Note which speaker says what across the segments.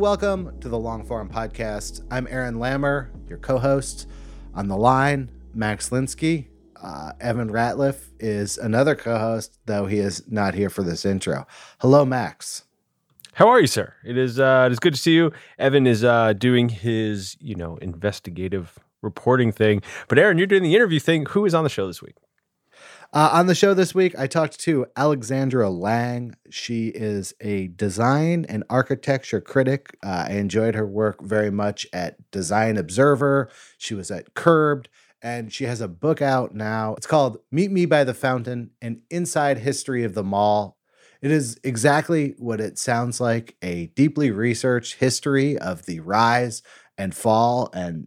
Speaker 1: welcome to the Long Form Podcast. I'm Aaron Lammer, your co host. On the line, Max Linsky. Uh, Evan Ratliff is another co host, though he is not here for this intro. Hello, Max.
Speaker 2: How are you, sir? It is uh, it is good to see you. Evan is uh, doing his you know investigative reporting thing, but Aaron, you're doing the interview thing. Who is on the show this week?
Speaker 1: Uh, on the show this week, I talked to Alexandra Lange. She is a design and architecture critic. Uh, I enjoyed her work very much at Design Observer. She was at Curbed, and she has a book out now. It's called Meet Me by the Fountain An Inside History of the Mall. It is exactly what it sounds like a deeply researched history of the rise and fall and,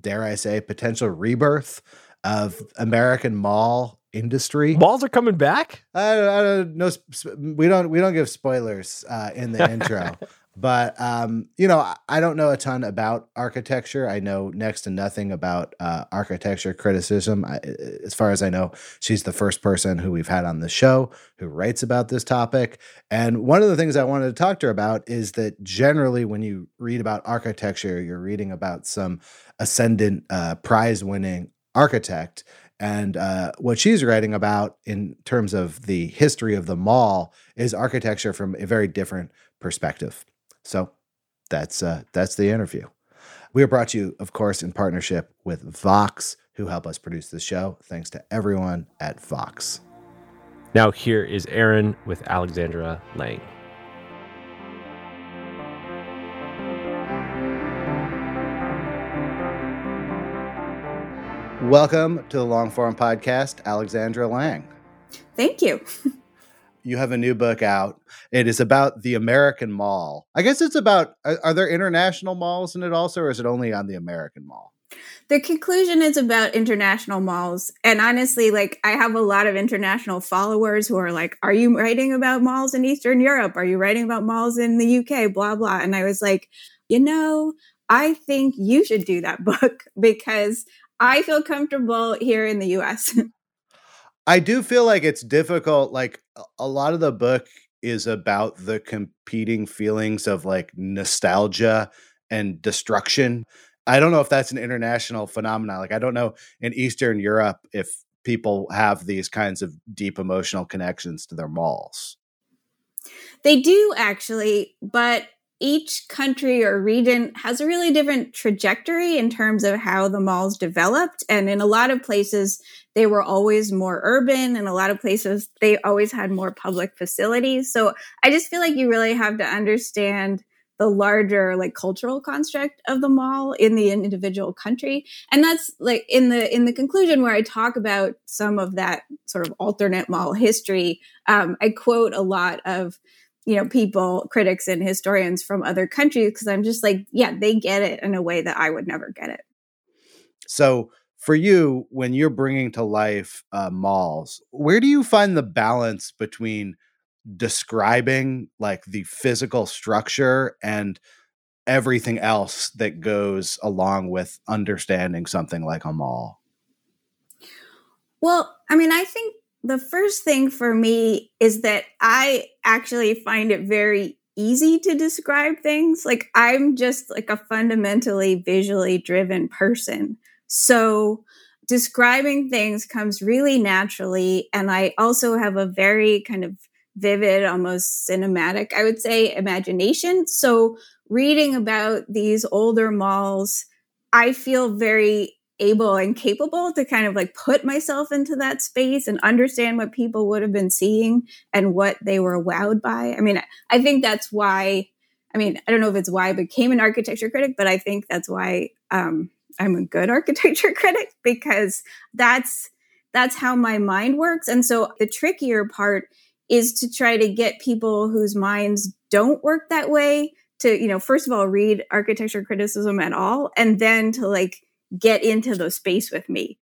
Speaker 1: dare I say, potential rebirth of American mall industry.
Speaker 2: Malls are coming back.
Speaker 1: I, I don't know. We don't we don't give spoilers uh, in the intro, but um, you know I, don't know a ton about architecture. I know next to nothing about uh, architecture criticism. I, as far as I know, she's the first person who we've had on the show who writes about this topic. And one of the things I wanted to talk to her about is that generally, when you read about architecture, you're reading about some ascendant uh, prize winning architect. And uh, what she's writing about in terms of the history of the mall is architecture from a very different perspective. So that's uh, that's the interview. We are brought to you, of course, in partnership with Vox, who help us produce this show. Thanks to everyone at Vox.
Speaker 2: Now here is Aaron with Alexandra Lange.
Speaker 1: Welcome to the Long Form Podcast, Alexandra Lange.
Speaker 3: Thank you.
Speaker 1: you have a new book out. It is about the American Mall. I guess it's about are, are, there international malls in it also, or is it only on the American Mall?
Speaker 3: The conclusion is about international malls. And honestly, like I have a lot of international followers who are like, Are you writing about malls in Eastern Europe? Are you writing about malls in the UK? Blah, blah. And I was like, you know, I think you should do that book because I feel comfortable here in the US.
Speaker 1: I do feel like it's difficult. Like a lot of the book is about the competing feelings of like nostalgia and destruction. I don't know if that's an international phenomenon. Like, I don't know in Eastern Europe if people have these kinds of deep emotional connections to their malls.
Speaker 3: They do actually, but each country or region has a really different trajectory in terms of how the malls developed. And in a lot of places, they were always more urban. In a lot of places, they always had more public facilities. So I just feel like you really have to understand the larger like cultural construct of the mall in the individual country and that's like in the in the conclusion where i talk about some of that sort of alternate mall history um, i quote a lot of you know people critics and historians from other countries because i'm just like yeah they get it in a way that i would never get it.
Speaker 1: So for you when you're bringing to life uh, malls where do you find the balance between describing like the physical structure and everything else that goes along with understanding something like a mall?
Speaker 3: Well i mean i think the first thing for me is that I actually find it very easy to describe things. Like I'm just like a fundamentally visually driven person. So describing things comes really naturally. And I also have a very kind of vivid, almost cinematic, I would say, imagination. So reading about these older malls, I feel very able and capable to kind of like put myself into that space and understand what people would have been seeing and what they were wowed by. I mean, I think that's why, I mean, I don't know if it's why I became an architecture critic, but I think that's why um, I'm a good architecture critic because that's that's how my mind works. And so the trickier part is to try to get people whose minds don't work that way to, you know, first of all, read architecture criticism at all, and then to like get into the space with me.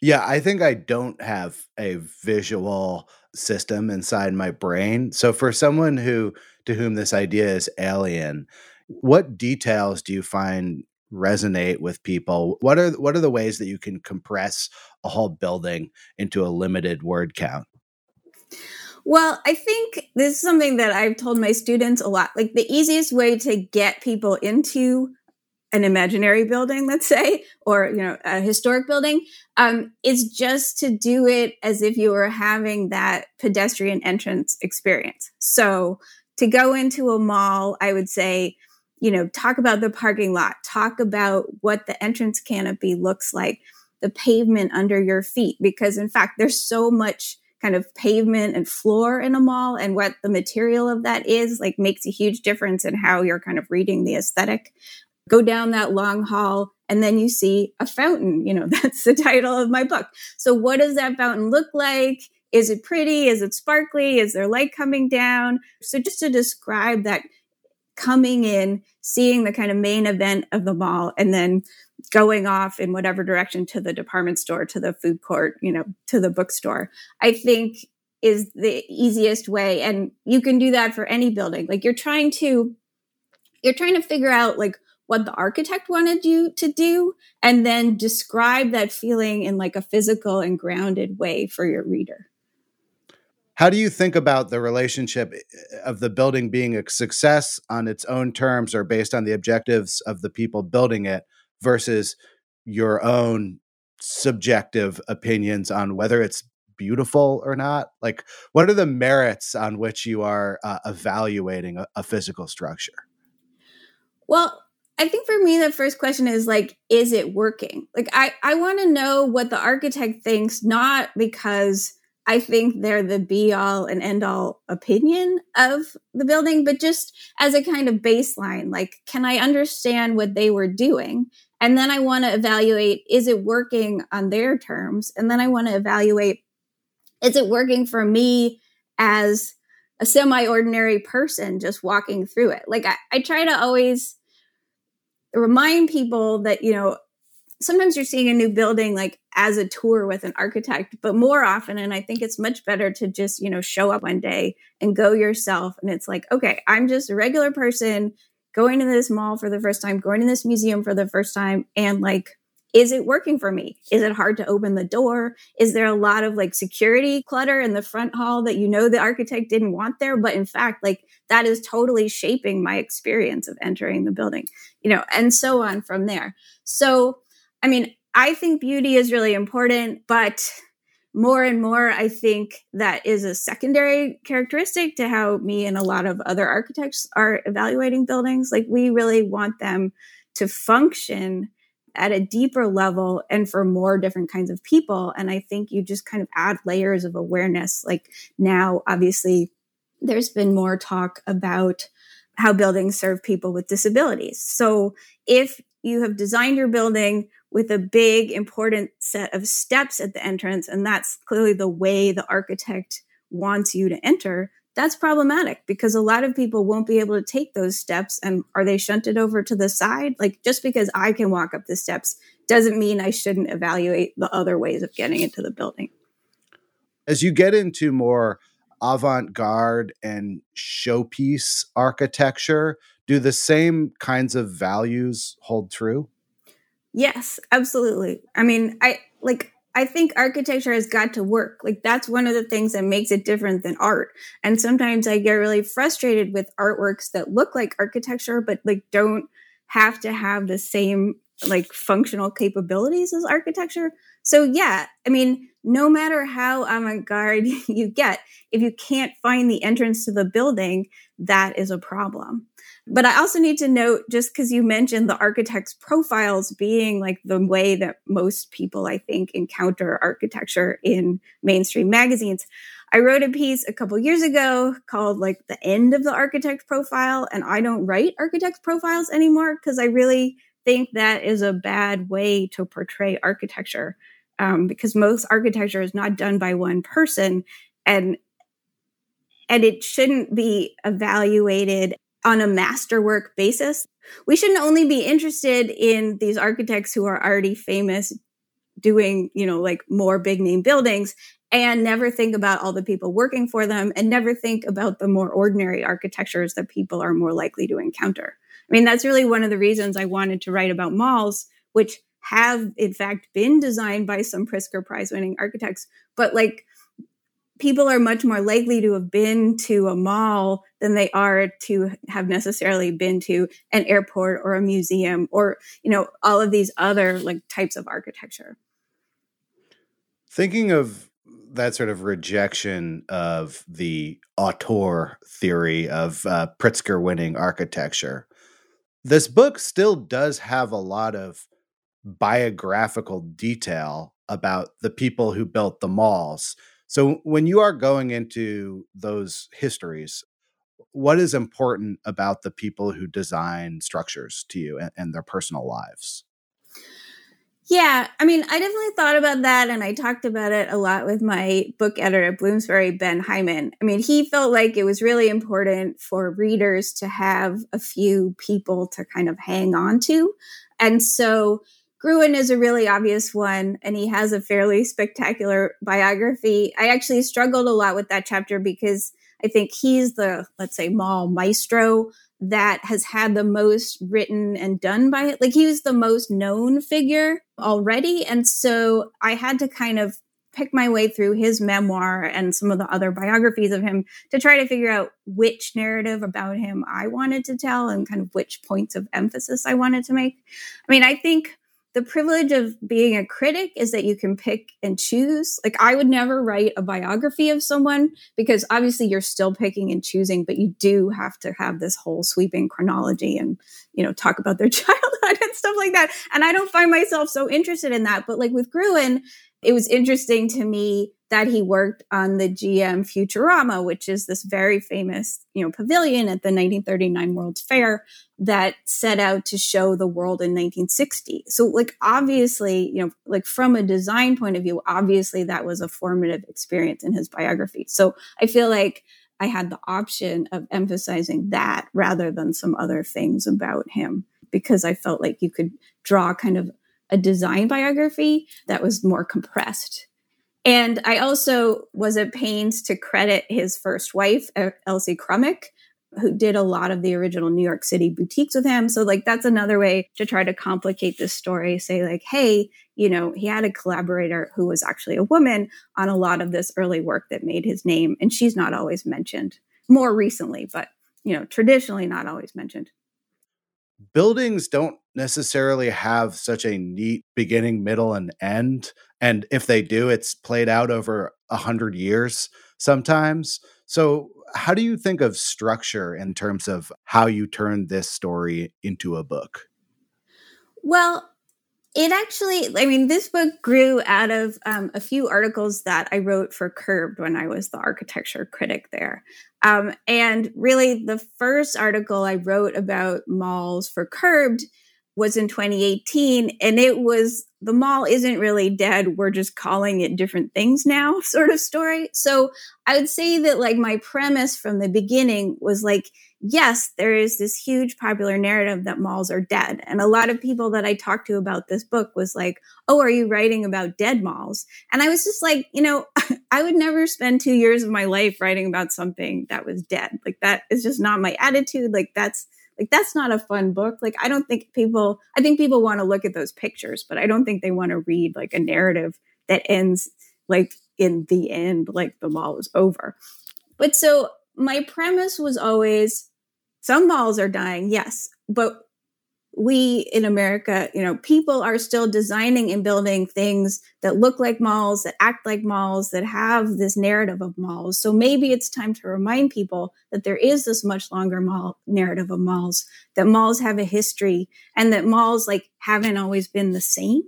Speaker 1: Yeah, I think I don't have a visual system inside my brain. So for someone who to whom this idea is alien, what details do you find resonate with people? What are what are the ways that you can compress a whole building into a limited word count?
Speaker 3: Well, I think this is something that I've told my students a lot. Like the easiest way to get people into an imaginary building, let's say, or you know, a historic building, um, is just to do it as if you were having that pedestrian entrance experience. So to go into a mall, I would say, you know, talk about the parking lot, talk about what the entrance canopy looks like, the pavement under your feet, because in fact, there's so much kind of pavement and floor in a mall and what the material of that is like makes a huge difference in how you're kind of reading the aesthetic go down that long hall and then you see a fountain you know that's the title of my book. So what does that fountain look like? Is it pretty? Is it sparkly? Is there light coming down? So just to describe that coming in seeing the kind of main event of the mall and then going off in whatever direction to the department store, to the food court, you know, to the bookstore, I think is the easiest way. And you can do that for any building. Like you're trying to, you're trying to figure out like what the architect wanted you to do and then describe that feeling in like a physical and grounded way for your reader.
Speaker 1: How do you think about the relationship eh, of the building being a success on its own terms or based on the objectives of the people building it versus your own subjective opinions on whether it's beautiful or not? Like, what are the merits on which you are uh, evaluating a, a physical structure?
Speaker 3: Well, I think for me, the first question is like, is it working? Like, I, I want to know what the architect thinks, not because I think they're the be all and end all opinion of the building, but just as a kind of baseline. Like, can I understand what they were doing? And then I want to evaluate is it working on their terms? And then I want to evaluate is it working for me as a semi ordinary person just walking through it? Like, I, I try to always remind people that, you know, sometimes you're seeing a new building like as a tour with an architect, but more often, and I think it's much better to just, you know, show up one day and go yourself. And it's like, okay, I'm just a regular person going to this mall for the first time, going to this museum for the first time, and like, is it working for me? Is it hard to open the door? Is there a lot of like security clutter in the front hall that you know the architect didn't want there? But in fact, like that is totally shaping my experience of entering the building, you know, and so on from there. So I mean, I think beauty is really important, but more and more, I think that is a secondary characteristic to how me and a lot of other architects are evaluating buildings. Like, we really want them to function at a deeper level and for more different kinds of people. And I think you just kind of add layers of awareness. Like, now, obviously, there's been more talk about how buildings serve people with disabilities. So, if you have designed your building with a big important set of steps at the entrance and that's clearly the way the architect wants you to enter that's problematic because a lot of people won't be able to take those steps. And are they shunted over to the side? Like just because i can walk up the steps doesn't mean i shouldn't evaluate the other ways of getting into the building.
Speaker 1: As you get into more avant-garde and showpiece architecture do the same kinds of values hold true?
Speaker 3: Yes, absolutely. I mean, I like I think architecture has got to work. Like that's one of the things that makes it different than art. And sometimes I get really frustrated with artworks that look like architecture but like don't have to have the same like functional capabilities as architecture. So yeah, I mean, no matter how avant-garde you get, if you can't find the entrance to the building, that is a problem. But I also need to note, just because you mentioned the architect's profiles being like the way that most people, I think, encounter architecture in mainstream magazines. I wrote a piece a couple years ago called like the end of the architect profile. And I don't write architect profiles anymore because I really think that is a bad way to portray architecture. Um, because most architecture is not done by one person and and it shouldn't be evaluated on a masterwork basis. We shouldn't only be interested in these architects who are already famous doing, you know, like more big name buildings and never think about all the people working for them and never think about the more ordinary architectures that people are more likely to encounter. I mean, that's really one of the reasons I wanted to write about malls, which have in fact been designed by some Pritzker Prize winning architects, but like people are much more likely to have been to a mall than they are to have necessarily been to an airport or a museum or you know all of these other like types of architecture.
Speaker 1: Thinking of that sort of rejection of the auteur theory of uh, pritzker winning architecture this book still does have a lot of biographical detail about the people who built the malls so when you are going into those histories, what is important about the people who design structures to you and, and their personal lives?
Speaker 3: Yeah, I mean, I definitely thought about that and I talked about it a lot with my book editor at Bloomsbury, Ben Hyman. I mean, he felt like it was really important for readers to have a few people to kind of hang on to. And so Gruen is a really obvious one, and he has a fairly spectacular biography. I actually struggled a lot with that chapter because I think he's the, let's say, mall maestro that has had the most written and done by it. Like he was the most known figure already. And so I had to kind of pick my way through his memoir and some of the other biographies of him to try to figure out which narrative about him I wanted to tell and kind of which points of emphasis I wanted to make. I mean, I think the privilege of being a critic is that you can pick and choose. Like I would never write a biography of someone because obviously you're still picking and choosing, but you do have to have this whole sweeping chronology and, you know, talk about their childhood and stuff like that. And I don't find myself so interested in that. But like with Gruen, it was interesting to me that he worked on the GM Futurama, which is this very famous, you know, pavilion at the 1939 World's Fair that set out to show the world in 1960. So like obviously, you know, like from a design point of view, obviously that was a formative experience in his biography. So I feel like I had the option of emphasizing that rather than some other things about him because I felt like you could draw kind of a design biography that was more compressed and I also was at pains to credit his first wife, Elsie Krummeck, who did a lot of the original New York City boutiques with him. So, like, that's another way to try to complicate this story. Say, like, hey, you know, he had a collaborator who was actually a woman on a lot of this early work that made his name. And she's not always mentioned more recently, but, you know, traditionally not always mentioned.
Speaker 1: Buildings don't necessarily have such a neat beginning, middle, and end. And if they do, it's played out over a hundred years sometimes. So, how do you think of structure in terms of how you turn this story into a book?
Speaker 3: Well, it actually, I mean, this book grew out of um, a few articles that I wrote for Curbed when I was the architecture critic there. Um, and really, the first article I wrote about malls for Curbed was in 2018 and it was the mall isn't really dead we're just calling it different things now sort of story so i would say that like my premise from the beginning was like yes there is this huge popular narrative that malls are dead and a lot of people that i talked to about this book was like oh are you writing about dead malls and i was just like you know i would never spend 2 years of my life writing about something that was dead like that is just not my attitude like that's like that's not a fun book. Like I don't think people I think people want to look at those pictures, but I don't think they want to read like a narrative that ends like in the end like the mall is over. But so my premise was always some malls are dying, yes, but we in America, you know, people are still designing and building things that look like malls, that act like malls, that have this narrative of malls. So maybe it's time to remind people that there is this much longer mall narrative of malls, that malls have a history and that malls like haven't always been the same,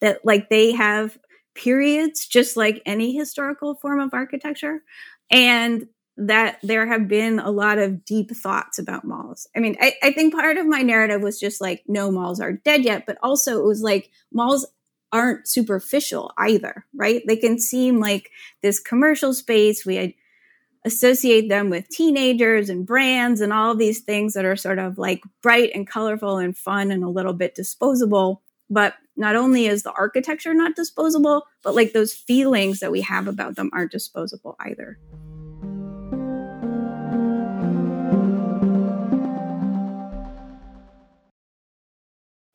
Speaker 3: that like they have periods just like any historical form of architecture. And that there have been a lot of deep thoughts about malls. I mean, I, I, think part of my narrative was just like, no, malls are dead yet, but also it was like, malls aren't superficial either, right? They can seem like this commercial space. We associate them with teenagers and brands and all these things that are sort of like bright and colorful and fun and a little bit disposable. But not only is the architecture not disposable, but like those feelings that we have about them aren't disposable either.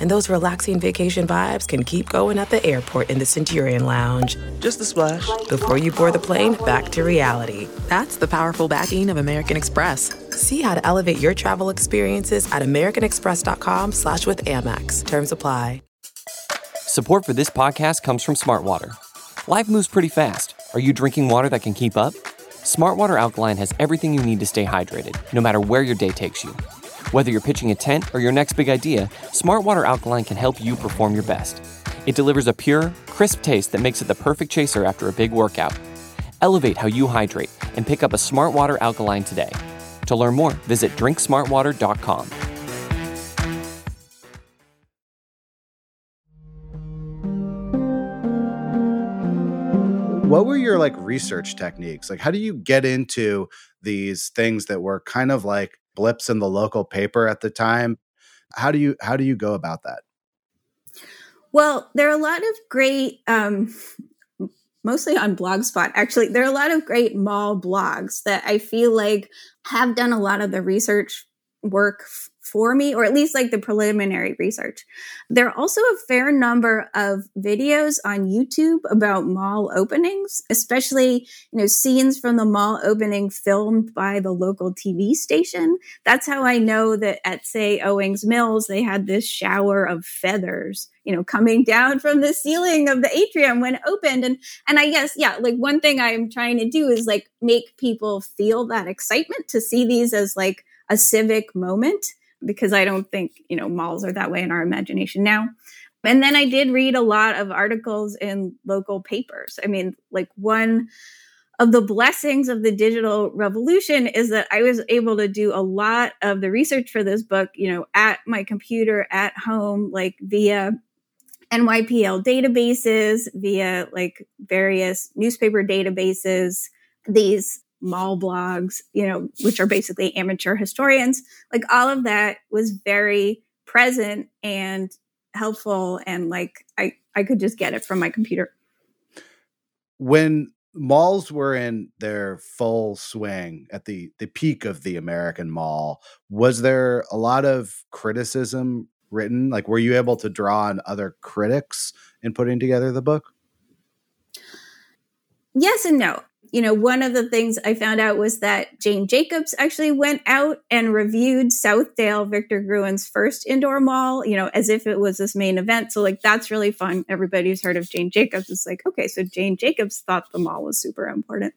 Speaker 4: And those relaxing vacation vibes can keep going at the airport in the Centurion Lounge.
Speaker 5: Just a splash.
Speaker 4: Before you board the plane, back to reality. That's the powerful backing of American Express. See how to elevate your travel experiences at americanexpress.com slash with Amex. Terms apply.
Speaker 6: Support for this podcast comes from Smartwater. Life moves pretty fast. Are you drinking water that can keep up? Smartwater Alkaline has everything you need to stay hydrated, no matter where your day takes you. Whether you're pitching a tent or your next big idea, Smartwater Alkaline can help you perform your best. It delivers a pure, crisp taste that makes it the perfect chaser after a big workout. Elevate how you hydrate and pick up a Smartwater Alkaline today. To learn more, visit drinksmartwater.com.
Speaker 1: What were your like research techniques? Like how do you get into these things that were kind of like blips in the local paper at the time? How do you how do you go about that?
Speaker 3: Well, there are a lot of great um, mostly on Blogspot. Actually, there are a lot of great mall blogs that I feel like have done a lot of the research work for me, or at least like the preliminary research. There are also a fair number of videos on YouTube about mall openings, especially, you know, scenes from the mall opening filmed by the local TV station. That's how I know that at, say, Owings Mills, they had this shower of feathers you know coming down from the ceiling of the atrium when opened and and i guess yeah like one thing i'm trying to do is like make people feel that excitement to see these as like a civic moment because I don't think, you know, malls are that way in our imagination now. And then I did read a lot of articles in local papers. I mean, like one of the blessings of the digital revolution is that I was able to do a lot of the research for this book, you know, at my computer at home, like via NYPL databases, via like various newspaper databases, these mall blogs, you know, which are basically amateur historians, like all of that was very present and helpful and like I I could just get it from my computer.
Speaker 1: When malls were in their full swing at the the peak of the American mall, was there a lot of criticism written? Like were you able to draw on other critics in putting together the book?
Speaker 3: Yes and no you know, one of the things I found out was that Jane Jacobs actually went out and reviewed Southdale, Victor Gruen's first indoor mall, you know, as if it was this main event. So, like, that's really fun. Everybody who's heard of Jane Jacobs is like, okay, so Jane Jacobs thought the mall was super important.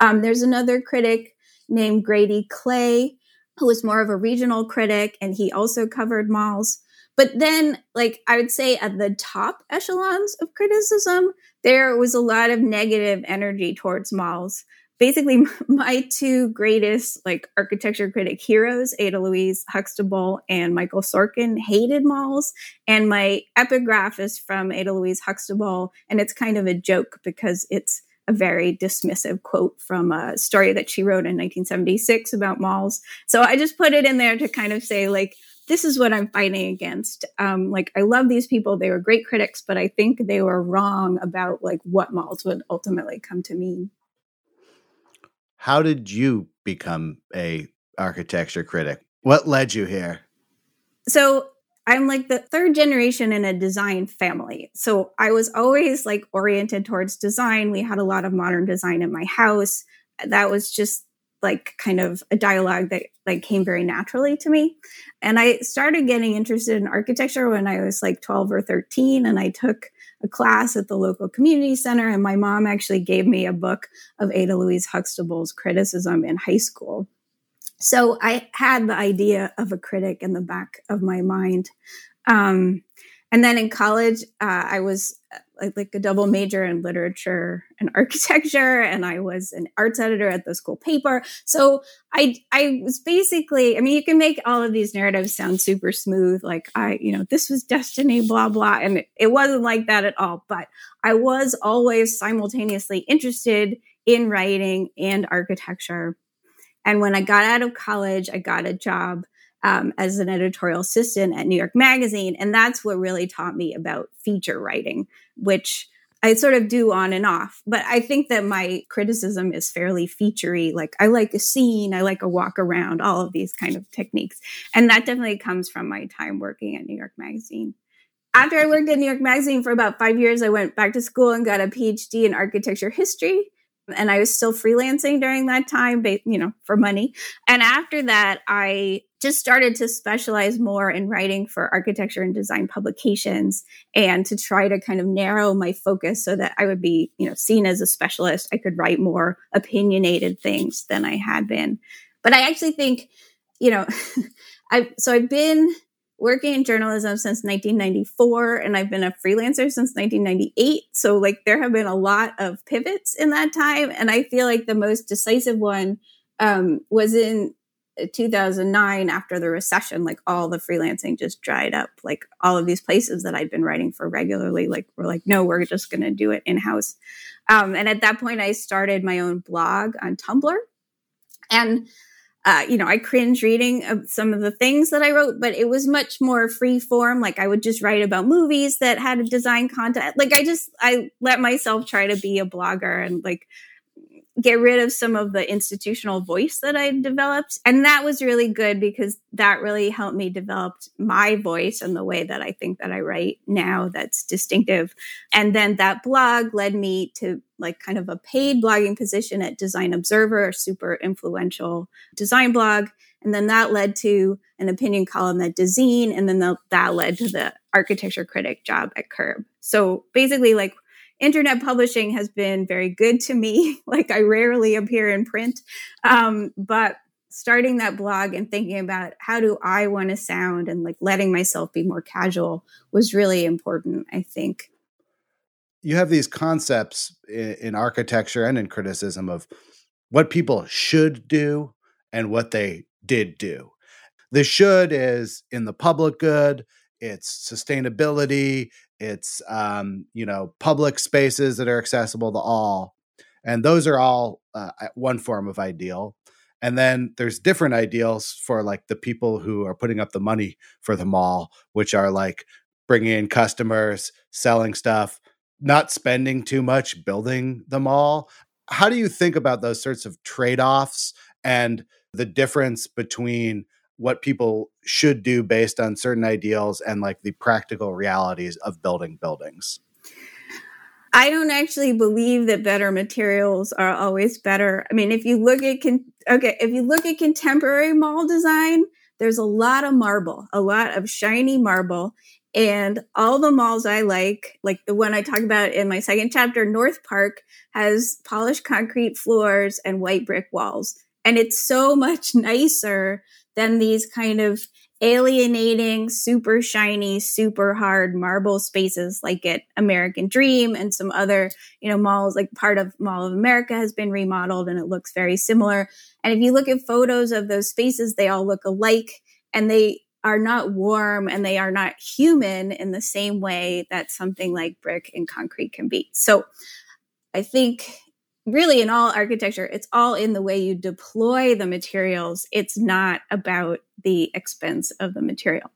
Speaker 3: Um, there's another critic named Grady Clay, who was more of a regional critic, and he also covered malls. But then, like, I would say at the top echelons of criticism, there was a lot of negative energy towards malls. Basically, my two greatest like architecture critic heroes, Ada Louise Huxtable and Michael Sorkin, hated malls. And my epigraph is from Ada Louise Huxtable, and it's kind of a joke because it's a very dismissive quote from a story that she wrote in 1976 about malls. So I just put it in there to kind of say, like, this is what I'm fighting against. Um, like, I love these people; they were great critics, but I think they were wrong about like what malls would ultimately come to mean.
Speaker 1: How did you become a architecture critic? What led you here?
Speaker 3: So I'm like the third generation in a design family. So I was always like oriented towards design. We had a lot of modern design in my house. That was just like kind of a dialogue that like came very naturally to me. And I started getting interested in architecture when I was like 12 or 13 and I took a class at the local community center and my mom actually gave me a book of Ada Louise Huxtable's criticism in high school. So I had the idea of a critic in the back of my mind. Um, and then in college, uh, I was like a double major in literature and architecture, and I was an arts editor at the school paper. So I, I was basically, I mean, you can make all of these narratives sound super smooth, like I, you know, this was destiny, blah blah, and it, it wasn't like that at all. But I was always simultaneously interested in writing and architecture and when I got out of college, I got a job um, as an editorial assistant at New York Magazine. And that's what really taught me about feature writing, which I sort of do on and off. But I think that my criticism is fairly featurey. Like I like a scene, I like a walk around, all of these kind of techniques. And that definitely comes from my time working at New York Magazine. After I worked at New York Magazine for about five years, I went back to school and got a PhD in architecture history and I was still freelancing during that time, you know, for money. And after that, I just started to specialize more in writing for architecture and design publications and to try to kind of narrow my focus so that I would be, you know, seen as a specialist. I could write more opinionated things than I had been. But I actually think, you know, I so I've been working in journalism since 1994 and I've been a freelancer since 1998. So like there have been a lot of pivots in that time. And I feel like the most decisive one um, was in 2009 after the recession, like all the freelancing just dried up. Like all of these places that I'd been writing for regularly, like were like, no, we're just going to do it in house. Um, and at that point, I started my own blog on Tumblr. And uh, you know, I cringe reading some of the things that I wrote, but it was much more free form. Like I would just write about movies that had a design content. Like I just, I let myself try to be a blogger and like get rid of some of the institutional voice that I developed. And that was really good because that really helped me develop my voice and the way that I think that I write now that's distinctive. And then that blog led me to like kind of a paid blogging position at Design Observer, a super influential design blog. And then that led to an opinion column at Dezeen. And then the, that led to the architecture critic job at Curbed. So basically, like internet publishing has been very good to me. like I rarely appear in print, um, but starting that blog and thinking about how do I want to sound and like letting myself be more casual was really important. I think.
Speaker 1: You have these concepts in, in architecture and in criticism of what people should do and what they did do. The should is in the public good, it's sustainability, it's um, you know public spaces that are accessible to all and those are all uh, one form of ideal and then there's different ideals for like the people who are putting up the money for the mall which are like bringing in customers selling stuff not spending too much building the mall. How do you think about those sorts of trade-offs and the difference between what people should do based on certain ideals and like the practical realities of building buildings.
Speaker 3: I don't actually believe that better materials are always better. I mean, if you look at con- okay, if you look at contemporary mall design, there's a lot of marble, a lot of shiny marble, and all the malls I like, like the one I talk about in my second chapter, North Park, has polished concrete floors and white brick walls, and it's so much nicer than these kind of alienating, super shiny, super hard marble spaces like at American Dream and some other, you know, malls, like part of Mall of America has been remodeled and it looks very similar. And if you look at photos of those spaces, they all look alike and they are not warm and they are not human in the same way that something like brick and concrete can be. So I think really in all architecture, it's all in the way you deploy the materials. It's not about the expense of the material.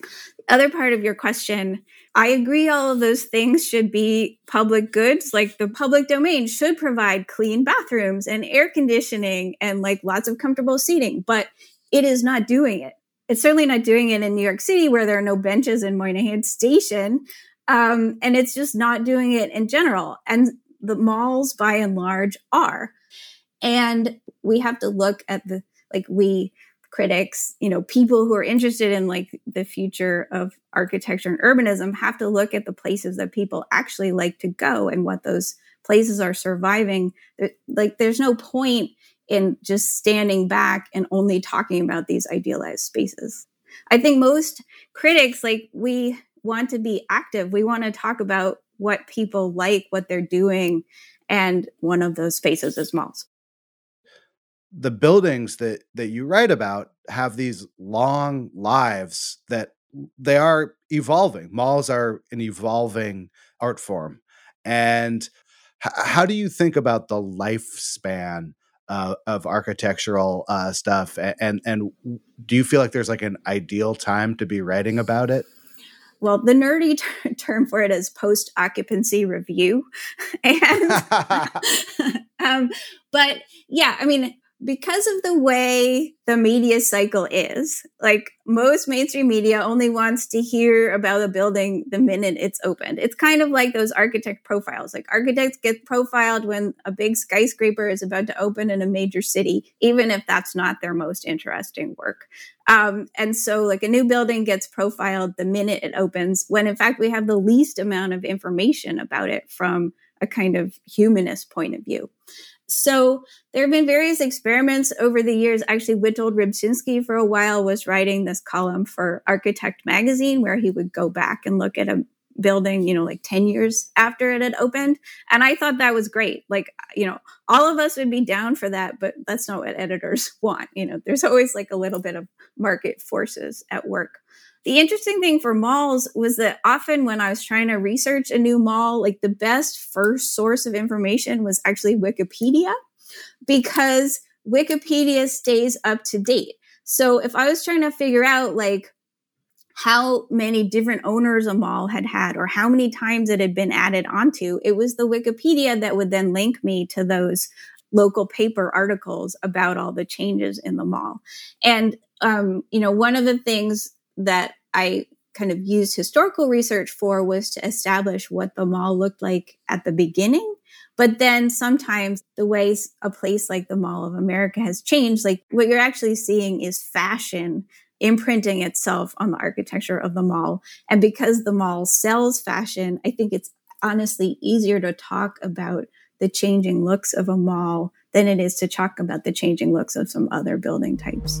Speaker 3: The other part of your question, I agree all of those things should be public goods. Like the public domain should provide clean bathrooms and air conditioning and like lots of comfortable seating, but it is not doing it. It's certainly not doing it in New York City where there are no benches in Moynihan Station. Um, and it's just not doing it in general. And the malls, by and large, are. And we have to look at the, like, we critics, you know, people who are interested in like the future of architecture and urbanism have to look at the places that people actually like to go and what those places are surviving. Like, there's no point in just standing back and only talking about these idealized spaces. I think most critics, like, we want to be active. We want to talk about what people like, what they're doing. And one of those spaces is malls.
Speaker 1: The buildings that that you write about have these long lives that they are evolving. Malls are an evolving art form. And h- how do you think about the lifespan uh, of architectural uh, stuff? And and do you feel like there's like an ideal time to be writing about it?
Speaker 3: Well, the nerdy ter- term for it is post occupancy review. and, um, but yeah, I mean, because of the way the media cycle is, like most mainstream media only wants to hear about a building the minute it's opened. It's kind of like those architect profiles. Like architects get profiled when a big skyscraper is about to open in a major city, even if that's not their most interesting work. Um, and so, like a new building gets profiled the minute it opens, when in fact we have the least amount of information about it from a kind of humanist point of view. So there have been various experiments over the years. Actually, Witold Rybczynski for a while was writing this column for Architect magazine where he would go back and look at a building, you know, like 10 years after it had opened. And I thought that was great. Like, you know, all of us would be down for that, but that's not what editors want. You know, there's always like a little bit of market forces at work. The interesting thing for malls was that often when I was trying to research a new mall, like the best first source of information was actually Wikipedia because Wikipedia stays up to date. So if I was trying to figure out like how many different owners a mall had had or how many times it had been added onto, it was the Wikipedia that would then link me to those local paper articles about all the changes in the mall. And, um, you know, one of the things that I kind of used historical research for was to establish what the mall looked like at the beginning. But then sometimes the ways a place like the Mall of America has changed, like what you're actually seeing is fashion imprinting itself on the architecture of the mall. And because the mall sells fashion, I think it's honestly easier to talk about the changing looks of a mall than it is to talk about the changing looks of some other building types.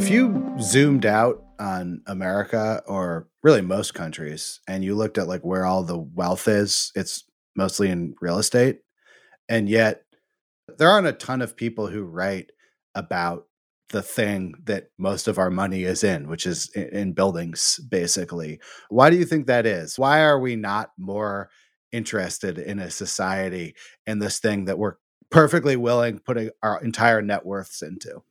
Speaker 1: If you zoomed out on America or really most countries and you looked at like where all the wealth is, it's mostly in real estate. And yet there aren't a ton of people who write about the thing that most of our money is in, which is in, in buildings, basically. Why do you think that is? Why are we not more interested in a society in this thing that we're perfectly willing putting our entire net worths into?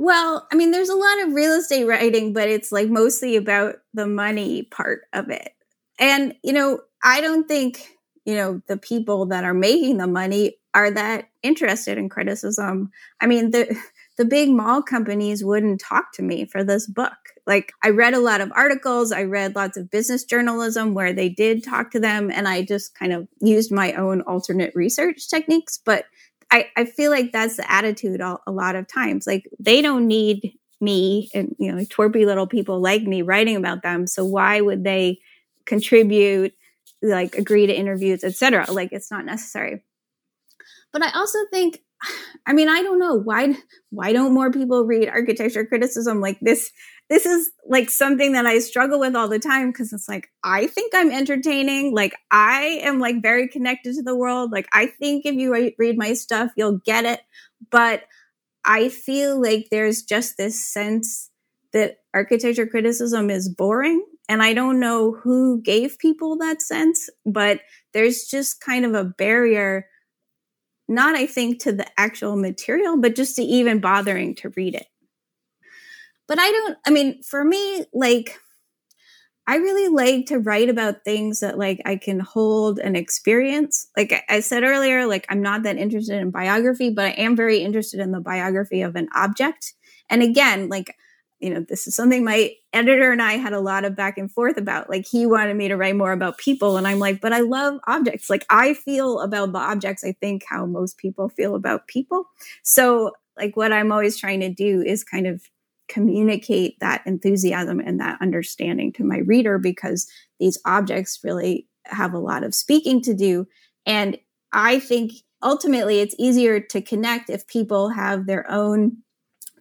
Speaker 3: Well, I mean, there's a lot of real estate writing, but it's like mostly about the money part of it. And, you know, I don't think, you know, the people that are making the money are that interested in criticism. I mean, the the big mall companies wouldn't talk to me for this book. Like I read a lot of articles, I read lots of business journalism where they did talk to them, and I just kind of used my own alternate research techniques. But I, I feel like that's the attitude a, a lot of times. Like they don't need me and you know twerpy little people like me writing about them. So why would they contribute, like agree to interviews, etc.? Like it's not necessary. But I also think I mean, I don't know. Why why don't more people read architecture criticism? Like this this is like something that I struggle with all the time because it's like I think I'm entertaining, like I am like very connected to the world, like I think if you read my stuff you'll get it, but I feel like there's just this sense that architecture criticism is boring and I don't know who gave people that sense, but there's just kind of a barrier not I think to the actual material, but just to even bothering to read it. But I don't, I mean, for me, like, I really like to write about things that like I can hold and experience. Like I said earlier, like I'm not that interested in biography, but I am very interested in the biography of an object. And again, like you know, this is something my editor and I had a lot of back and forth about. Like, he wanted me to write more about people. And I'm like, but I love objects. Like, I feel about the objects, I think, how most people feel about people. So, like, what I'm always trying to do is kind of communicate that enthusiasm and that understanding to my reader because these objects really have a lot of speaking to do. And I think ultimately it's easier to connect if people have their own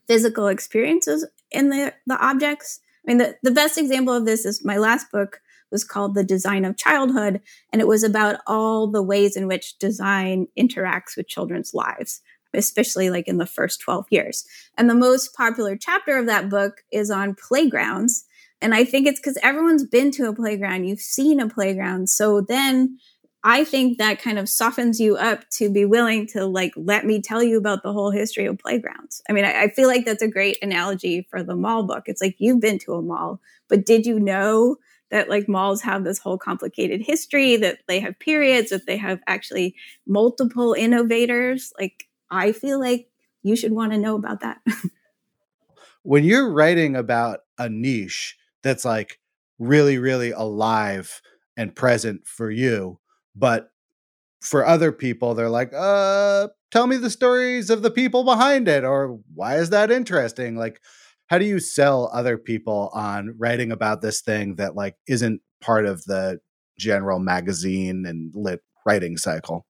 Speaker 3: physical experiences in the, the objects. I mean, the, the best example of this is my last book was called The Design of Childhood, and it was about all the ways in which design interacts with children's lives, especially like in the first 12 years. And the most popular chapter of that book is on playgrounds. And I think it's because everyone's been to a playground, you've seen a playground. So then I think that kind of softens you up to be willing to like let me tell you about the whole history of playgrounds. I mean, I, I, feel like that's a great analogy for the mall book. It's like you've been to a mall, but did you know that like malls have this whole complicated history, that they have periods, that they have actually multiple innovators? Like, I feel like you should want to know about that.
Speaker 1: when you're writing about a niche that's like really, really alive and present for you but for other people, they're like, uh, tell me the stories of the people behind it, or why is that interesting? Like, how do you sell other people on writing about this thing that like isn't part of the general magazine and lit writing cycle?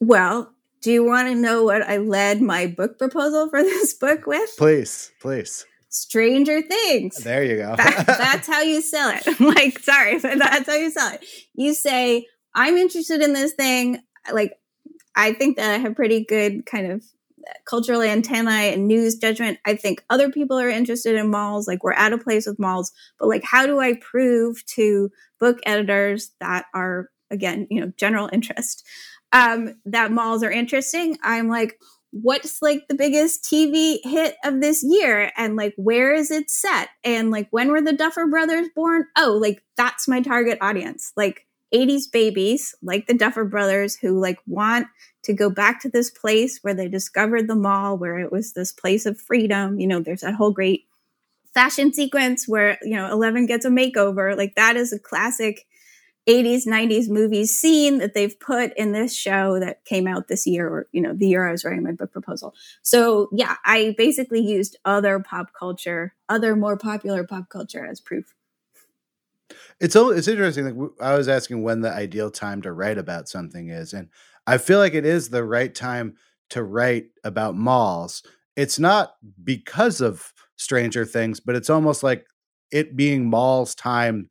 Speaker 3: Well, do you want to know what I led my book proposal for this book with?
Speaker 1: Please, please.
Speaker 3: Stranger Things.
Speaker 1: There you go.
Speaker 3: that, that's how you sell it. like, sorry, but that's how you sell it. You say, I'm interested in this thing. Like, I think that I have pretty good kind of cultural antennae and news judgment. I think other people are interested in malls. Like, we're at a place with malls, but like, how do I prove to book editors that are, again, you know, general interest, um, that malls are interesting? I'm like, what's like the biggest TV hit of this year and like where is it set and like when were the Duffer brothers born? Oh, like that's my target audience. Like 80s babies like the Duffer brothers who like want to go back to this place where they discovered the mall, where it was this place of freedom. You know, there's that whole great fashion sequence where, you know, Eleven gets a makeover. Like that is a classic 80s, 90s movies scene that they've put in this show that came out this year, or, you know, the year I was writing my book proposal. So yeah, I basically used other pop culture, other more popular pop culture as proof.
Speaker 1: It's it's interesting. Like I was asking when the ideal time to write about something is, and I feel like it is the right time to write about malls. It's not because of Stranger Things, but it's almost like it being malls time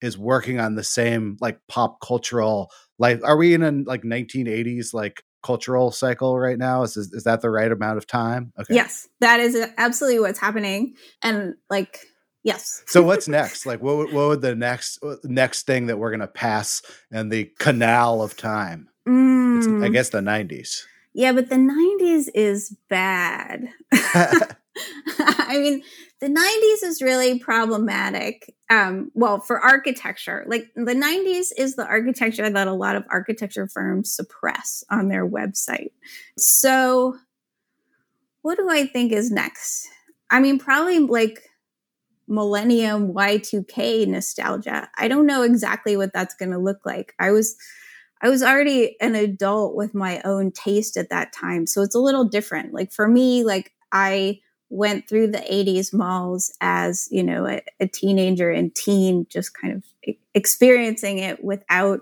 Speaker 1: is working on the same like pop cultural life. Are we in a like 1980s like cultural cycle right now? Is, is is that the right amount of time?
Speaker 3: Okay. Yes, that is uh, absolutely what's happening, and like Yes.
Speaker 1: so what's next? Like, what, what would the next next thing that we're gonna pass in the canal of time? Mm. I guess the '90s.
Speaker 3: Yeah, but the '90s is bad. I mean, the 90s is really problematic. Um, well, for architecture, like the 90s is the architecture that a lot of architecture firms suppress on their website. So what do I think is next? I mean, probably like millennium Y2K nostalgia. I don't know exactly what that's going to look like. I was I was already an adult with my own taste at that time, so it's a little different. Like for me, like I went through the 80s malls as, you know, a, a teenager and teen just kind of experiencing it without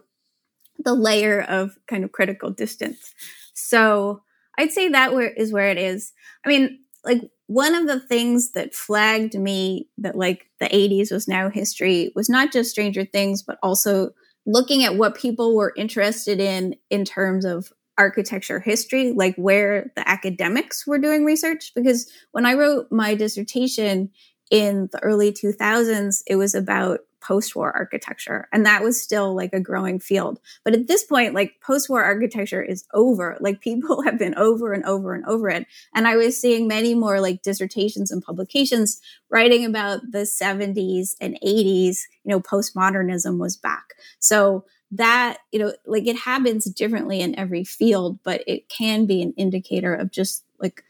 Speaker 3: the layer of kind of critical distance. So, I'd say that where is where it is. I mean, like one of the things that flagged me that like the 80s was now history was not just Stranger Things, but also looking at what people were interested in in terms of architecture history, like where the academics were doing research. Because when I wrote my dissertation in the early 2000s, it was about post-war architecture and that was still like a growing field. But at this point like post-war architecture is over. Like people have been over and over and over it. And i was seeing many more like dissertations and publications writing about the 70s and 80s you know postmodernism was back. So that you know like it happens differently in every field but it can be an indicator of just like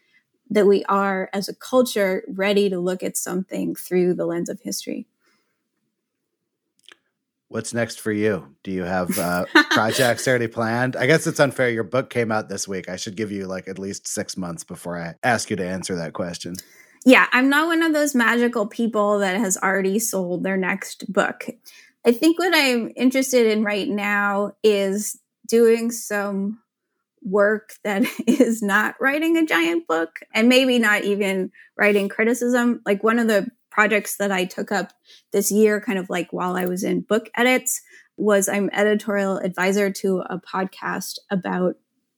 Speaker 3: that we are as a culture ready to look at something through the lens of history
Speaker 1: What's next for you? Do you have uh, projects already planned? I guess it's unfair. Your book came out this week. I should give you like at least six months before I ask you to answer that question.
Speaker 3: Yeah, I'm not one of those magical people that has already sold their next book. I think what I'm interested in right now is doing some work that is not writing a giant book and maybe not even writing criticism. Like one of the projects that I took up this year, kind of like while I was in book edits, was I'm editorial advisor to a podcast about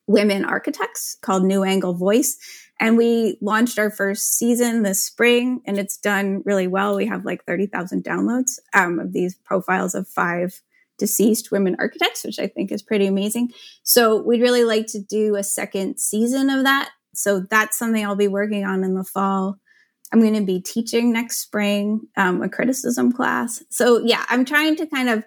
Speaker 3: women architects called New Angle Voice. And we launched our first season this spring and it's done really well. We have like 30,000 downloads um, of these profiles of five deceased women architects, which I think is pretty amazing. So we'd really like to do a second season of that. So that's something I'll be working on in the fall. I'm going to be teaching next spring um, a criticism class. So, yeah, I'm trying to kind of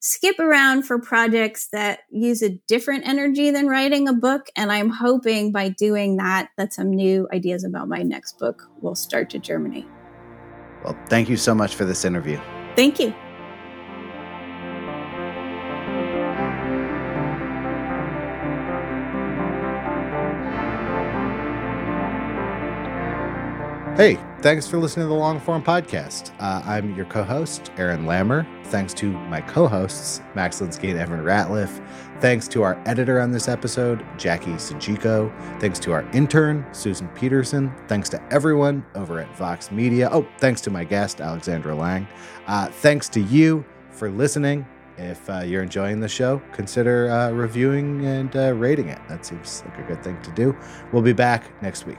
Speaker 3: skip around for projects that use a different energy than writing a book. And I'm hoping by doing that, that some new ideas about my next book will start to germinate.
Speaker 1: Well, thank you so much for this interview.
Speaker 3: Thank you.
Speaker 1: Hey, thanks for listening to the Longform Podcast. Uh, I'm your co host, Aaron Lammer. Thanks to my co hosts, Max Linsky and Evan Ratliff. Thanks to our editor on this episode, Jackie Sojico. Thanks to our intern, Susan Peterson. Thanks to everyone over at Vox Media. Oh, thanks to my guest, Alexandra Lange. Uh, thanks to you for listening. If uh, you're enjoying the show, consider uh, reviewing and uh, rating it. That seems like a good thing to do. We'll be back next week.